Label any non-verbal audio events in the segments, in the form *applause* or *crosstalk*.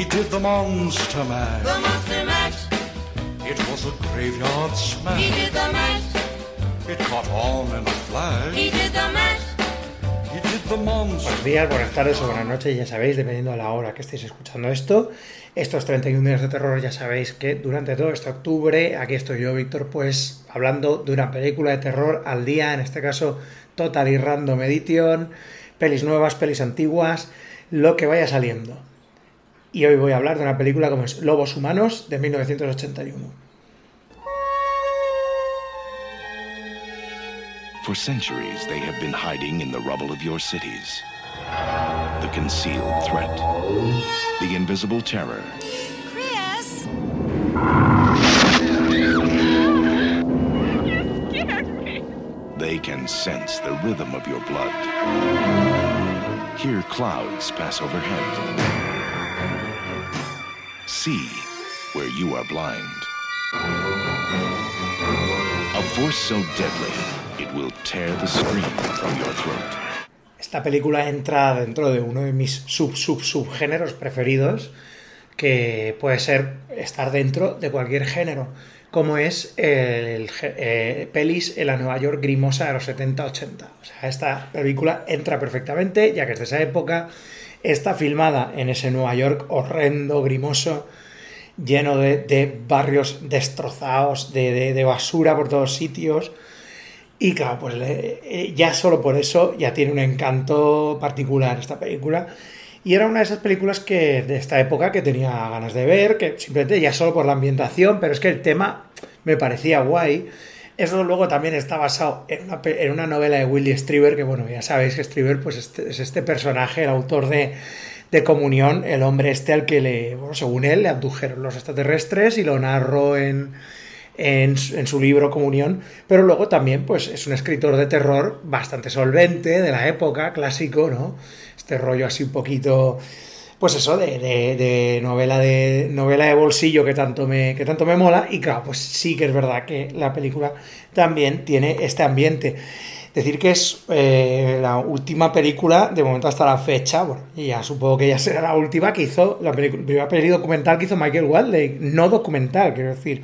He did the monster mash. The monster mash. It was a graveyard smash. He did the mash. It caught on in a flash. He did the mash. He did the monster. Buenos días, buenas tardes o buenas noches, ya sabéis, dependiendo de la hora que estéis escuchando esto. Estos 31 días de terror, ya sabéis que durante todo este octubre, aquí estoy yo, Víctor, pues hablando de una película de terror al día, en este caso Total y Random Edition, pelis nuevas, pelis antiguas, lo que vaya saliendo. Y hoy voy a hablar de una película como es Lobos Humanos de 1981. For centuries, they have been hiding in the rubble of your cities. The concealed threat, the invisible terror. Chris! They can sense the rhythm of your blood. Hear clouds pass overhead. See where you are blind. A force so deadly, it will tear the screen from your throat. Esta película entra dentro de uno de mis sub sub subgéneros preferidos, que puede ser estar dentro de cualquier género, como es el, eh, pelis en la Nueva York grimosa de los 70-80. O sea, esta película entra perfectamente, ya que es de esa época, está filmada en ese Nueva York horrendo, grimoso, lleno de, barrios destrozados, de, de, basura por todos sitios. Y claro, pues eh, ya solo por eso ya tiene un encanto particular esta película. Y era una de esas películas que de esta época que tenía ganas de ver, que simplemente ya solo por la ambientación, pero es que el tema me parecía guay. Eso luego también está basado en una, en una novela de Willie Strieber, que bueno, ya sabéis que Strieber pues este, es este personaje, el autor de, de Comunión, el hombre este al que le, bueno, según él, le abdujeron los extraterrestres y lo narró en, en, en, su libro Comunión, pero luego también pues es un escritor de terror bastante solvente de la época, clásico, ¿no? Este rollo así un poquito, pues eso, de, novela de novela de bolsillo que tanto, me, que tanto me mola, y claro, pues sí que es verdad que la película también tiene este ambiente. Decir que es eh, la última película, de momento hasta la fecha, y ya supongo que ya será la última que hizo, la primera peli documental que hizo Michael Waldley, no documental, quiero decir.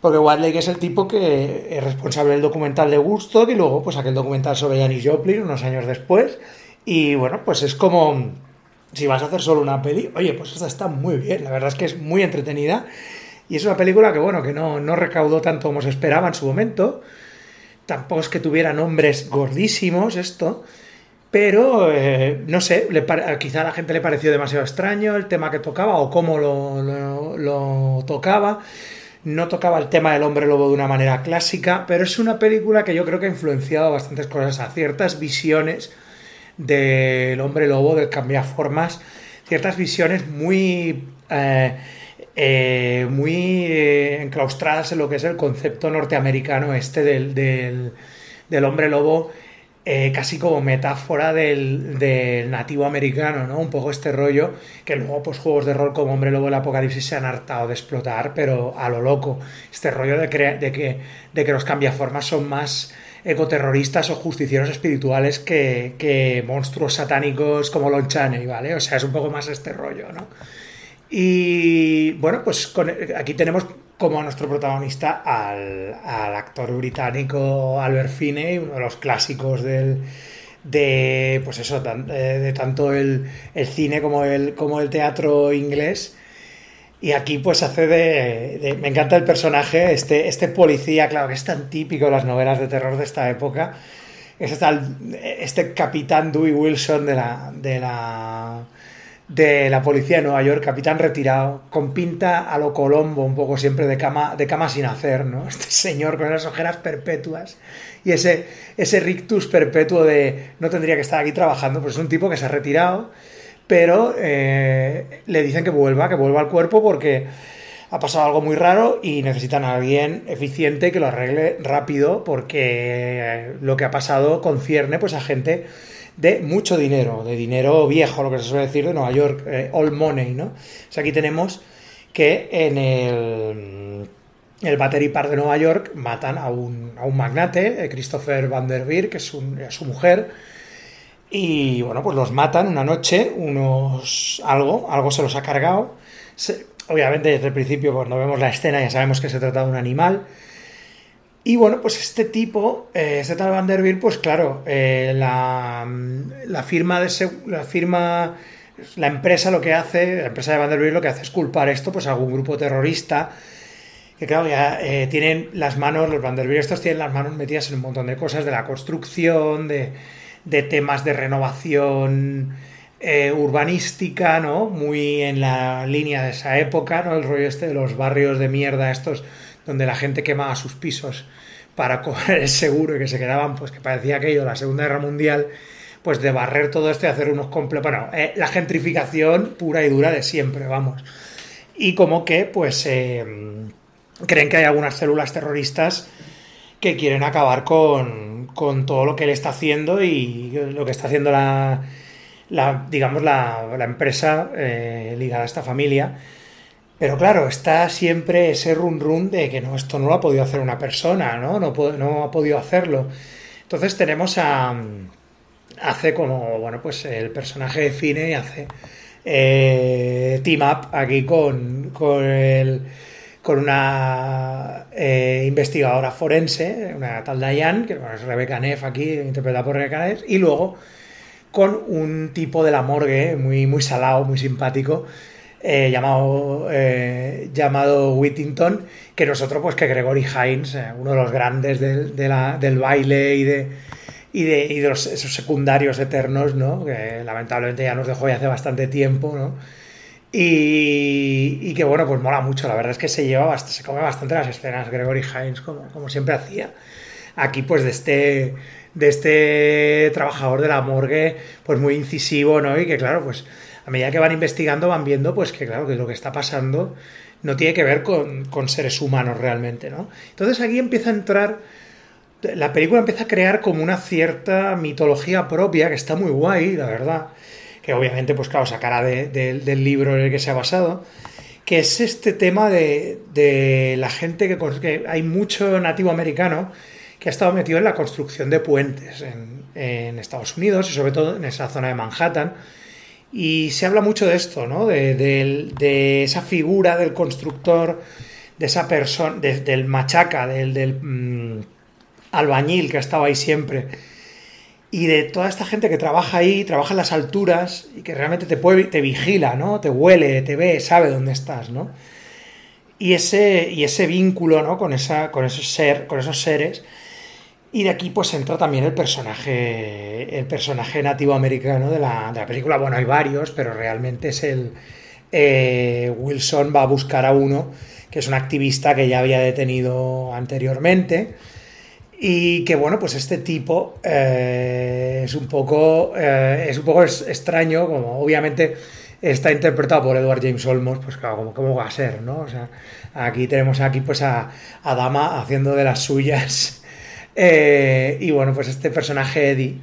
Porque Wadley es el tipo que es responsable del documental de Gusto y luego pues aquel documental sobre Janis Joplin unos años después. Y bueno, pues es como si vas a hacer solo una peli, oye, pues esta está muy bien, la verdad es que es muy entretenida. Y es una película que bueno, que no, no recaudó tanto como se esperaba en su momento. Tampoco es que tuviera nombres gordísimos esto. Pero, eh, no sé, quizá a la gente le pareció demasiado extraño el tema que tocaba o cómo lo, lo, lo tocaba no tocaba el tema del hombre lobo de una manera clásica, pero es una película que yo creo que ha influenciado bastantes cosas, a ciertas visiones del hombre lobo, del cambiaformas, ciertas visiones muy, eh, eh, muy eh, enclaustradas en lo que es el concepto norteamericano este del, del hombre lobo eh, casi como metáfora del, del, nativo americano, ¿no? Un poco este rollo que luego pues juegos de rol como Hombre Lobo el Apocalipsis se han hartado de explotar, pero a lo loco. Este rollo de, de, que, de que los cambiaformas son más ecoterroristas o justicieros espirituales que, que monstruos satánicos como Lon Chaney, ¿vale? O sea, es un poco más este rollo, ¿no? Y bueno, pues aquí tenemos como nuestro protagonista al, al, actor británico Albert Finney, uno de los clásicos del, de, pues eso, de, de tanto el, el, cine como el, como el teatro inglés. Y aquí pues hace de, de, Me encanta el personaje, este, este policía, claro, que es tan típico de las novelas de terror de esta época. Es este, este capitán Dewey Wilson de la, de la de la policía de Nueva York, capitán retirado, con pinta a lo Colombo, un poco siempre de cama, de cama sin hacer, ¿no? *laughs* Este señor con esas ojeras perpetuas y ese, ese rictus perpetuo de no tendría que estar aquí trabajando, pues es un tipo que se ha retirado, pero eh, le dicen que vuelva, que vuelva al cuerpo porque ha pasado algo muy raro y necesitan a alguien eficiente que lo arregle rápido porque lo que ha pasado concierne pues a gente de mucho dinero, de dinero viejo, lo que se suele decir de Nueva York, eh, old money, ¿no? O sea, aquí tenemos que en el, el Battery Park de Nueva York matan a un, a un magnate, eh, Christopher Vanderbilt, que es, un- es su mujer, y bueno, pues los matan una noche, unos algo, algo se los ha cargado. Obviamente desde el principio cuando vemos la escena ya sabemos que se trata de un animal. Y bueno, pues este tipo, eh, este tal Vanderbilt, pues claro, eh, la, la firma de la firma, la empresa lo que hace, la empresa de Vanderbilt lo que hace es culpar esto pues a algún grupo terrorista que claro, ya eh, tienen las manos, los Vanderbilt estos tienen las manos metidas en un montón de cosas, de la construcción, de, de temas de renovación eh, urbanística, ¿no? Muy en la línea de esa época, ¿no? El rollo este de los barrios de mierda estos, donde la gente quemaba sus pisos para cobrar el seguro y que se quedaban, pues que parecía aquello, la Segunda Guerra Mundial, pues de barrer todo esto y hacer unos completos... Bueno, eh, la gentrificación pura y dura de siempre, vamos. Y como que, pues... eh, creen que hay algunas células terroristas que quieren acabar con, con todo lo que él está haciendo y lo que está haciendo la, la digamos, la, la empresa eh, ligada a esta familia. Pero claro, está siempre ese run run de que no, esto no lo ha podido hacer una persona, ¿no? No, no ha podido hacerlo. Entonces tenemos a... Hace como, bueno, pues el personaje define y hace eh, team up aquí con, con el con una eh, investigadora forense, una tal Diane, que bueno, es Rebecca Neff aquí, interpretada por Rebecca Neff, y luego con un tipo de la morgue muy, muy salado, muy simpático, eh, llamado, eh, llamado Whittington, que nosotros, pues que Gregory Hines, eh, uno de los grandes del, del baile y de, y de, y de los, esos secundarios eternos, ¿no? que lamentablemente ya nos dejó ya hace bastante tiempo, ¿no? Y, que bueno, pues mola mucho. La verdad es que se lleva se come bastante las escenas Gregory Hines, como, como siempre hacía. Aquí, pues, de este, de este trabajador de la morgue, pues muy incisivo, ¿no? Y que, claro, pues a medida que van investigando, van viendo, pues que, claro, que lo que está pasando no tiene que ver con, seres humanos realmente, ¿no? Entonces aquí empieza a entrar la película empieza a crear como una cierta mitología propia que está muy guay, la verdad. Que obviamente, pues claro, sacará de- de- del libro en el que se ha basado. Que es este tema de, la gente que, hay mucho nativo americano que ha estado metido en la construcción de puentes en, en Estados Unidos y sobre todo en esa zona de Manhattan. Y se habla mucho de esto, ¿no? De, de esa figura del constructor, de esa persona, de- del machaca, del, mm, albañil que ha estado ahí siempre. Y de toda esta gente que trabaja ahí, trabaja en las alturas y que realmente te, puede, te vigila, ¿no? Te huele, te ve, sabe dónde estás, ¿no? Y ese, y ese vínculo, ¿no? Con, esa, con, ser, con esos seres. Y de aquí pues entra también el personaje, el personaje nativo americano de la, de la película. Bueno, hay varios, pero realmente es el... eh, Wilson va a buscar a uno que es un activista que ya había detenido anteriormente y que bueno, pues este tipo eh, es un poco eh, es un poco extraño, como obviamente está interpretado por Edward James Olmos, pues claro, como cómo va a ser, ¿no? O sea, aquí tenemos aquí pues a, a Dama haciendo de las suyas. Eh, y bueno, pues este personaje Eddie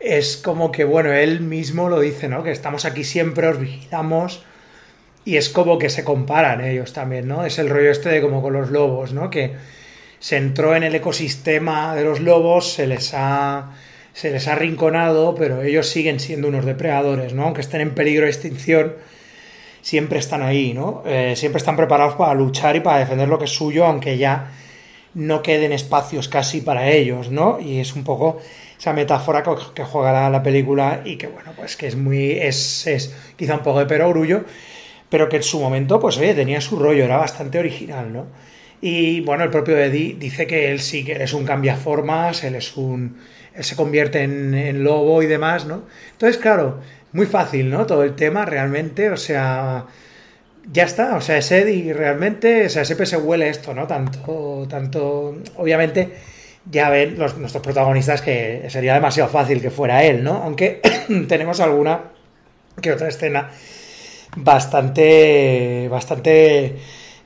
es como que, bueno, él mismo lo dice, ¿no? Que estamos aquí siempre, os vigilamos. Y es como que se comparan ellos también, ¿no? Es el rollo este de como con los lobos, ¿no? Que se entró en el ecosistema de los lobos, se les ha, se les ha arrinconado, pero ellos siguen siendo unos depredadores, ¿no? Aunque estén en peligro de extinción, siempre están ahí, ¿no? Eh, siempre están preparados para luchar y para defender lo que es suyo, aunque ya no queden espacios casi para ellos, ¿no? Y es un poco esa metáfora que, juega la, la película y que, bueno, pues que es muy, es, es quizá un poco de perogrullo, pero que en su momento, pues oye, tenía su rollo, era bastante original, ¿no? Y bueno, el propio Eddie dice que él sí que es un cambiaformas, él es un. él se convierte en, en lobo y demás, ¿no? Entonces, claro, muy fácil, ¿no? Todo el tema realmente, o sea. Ya está, o sea, es Eddie realmente, o sea, siempre se huele esto, ¿no? Tanto, tanto. Obviamente, ya ven los, nuestros protagonistas que sería demasiado fácil que fuera él, ¿no? Aunque *coughs* tenemos alguna que otra escena bastante, bastante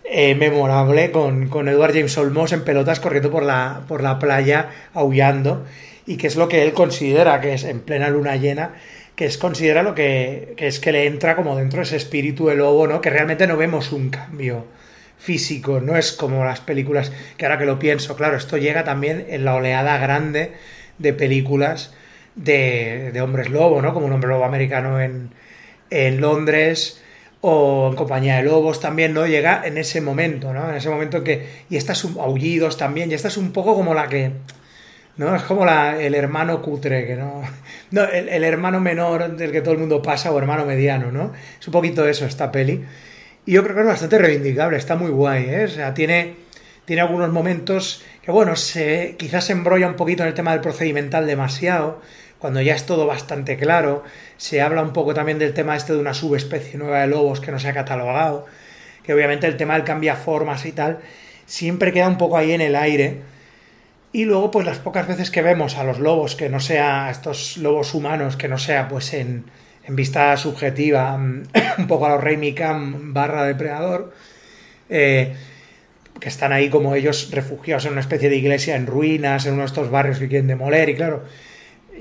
eh, memorable con, con Edward James Olmos en pelotas corriendo por la, por la playa aullando y que es lo que él considera que es en plena luna llena que es considera lo que, que es que le entra como dentro ese espíritu de lobo, ¿no? Que realmente no vemos un cambio físico, no es como las películas, que ahora que lo pienso, claro, esto llega también en la oleada grande de películas de, de hombres lobo, ¿no? Como un hombre lobo americano en, en Londres o en compañía de lobos también, ¿no? Llega en ese momento, ¿no? En ese momento que... Y estas aullidos también, y esta es un poco como la que... ¿no? Es como la, el hermano cutre, que no... *laughs* el, hermano menor del que todo el mundo pasa o hermano mediano, ¿no? Es un poquito eso esta peli. Y yo creo que es bastante reivindicable, está muy guay, ¿eh? Tiene, tiene algunos momentos que, bueno, se, quizás se embrolla un poquito en el tema del procedimental demasiado, cuando ya es todo bastante claro. Se habla un poco también del tema este de una subespecie nueva de lobos que no se ha catalogado, que obviamente el tema del cambia formas y tal, siempre queda un poco ahí en el aire. Y luego, pues las pocas veces que vemos a los lobos, que no sea, estos lobos humanos, que no sea pues en, en vista subjetiva, *coughs* un poco a los Rey Mikam barra depredador, eh, que están ahí como ellos refugiados en una especie de iglesia en ruinas, en uno de estos barrios que quieren demoler, y claro,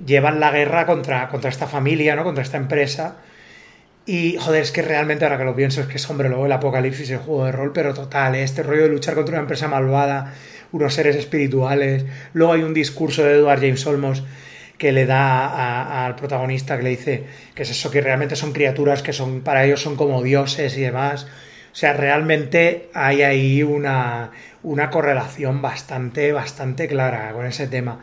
llevan la guerra contra, contra esta familia, ¿no? Contra esta empresa. Y, joder, es que realmente ahora que lo pienso, es que es, hombre, luego el apocalipsis, el juego de rol, pero total, ¿eh? este rollo de luchar contra una empresa malvada, unos seres espirituales. Luego hay un discurso de Edward James Olmos que le da al protagonista que le dice que es eso, que realmente son criaturas que son, para ellos son como dioses y demás. O sea, realmente hay ahí una, una correlación bastante, bastante clara con ese tema.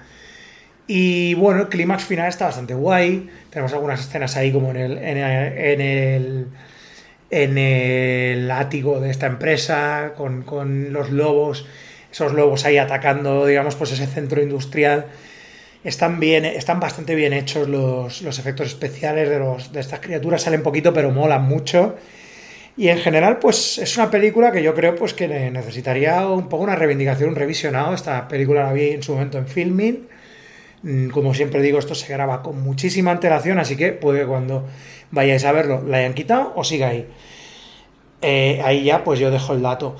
Y bueno, el clímax final está bastante guay. Tenemos algunas escenas ahí como en el, en el, en el, ático de esta empresa, con, con, los lobos, esos lobos ahí atacando, digamos, pues ese centro industrial. Están, bien, están bastante bien hechos los, los efectos especiales de, estas criaturas, salen poquito pero molan mucho. Y en general, pues es una película que yo creo pues que necesitaría un poco una reivindicación, un revisionado. Esta película la vi en su momento en filming Mm, como siempre digo, esto se graba con muchísima antelación, así que puede que cuando vayáis a verlo la hayan quitado o siga ahí. Eh, ahí ya, pues yo dejo el dato.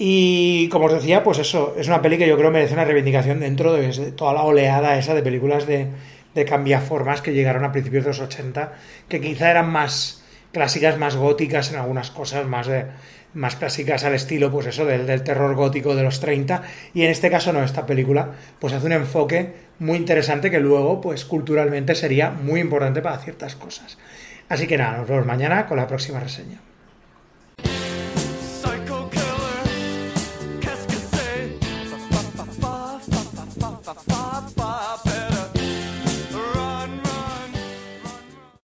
Y como os decía, pues eso, es una peli que yo creo merece una reivindicación dentro de toda la oleada esa de películas de, de cambiaformas que llegaron a principios de los 80, que quizá eran más clásicas, más góticas en algunas cosas, más de, más clásicas al estilo, pues eso, del, del, terror gótico de los 30. Y en este caso no, esta película pues hace un enfoque muy interesante que luego, pues culturalmente sería muy importante para ciertas cosas. Así que nada, nos vemos mañana con la próxima reseña.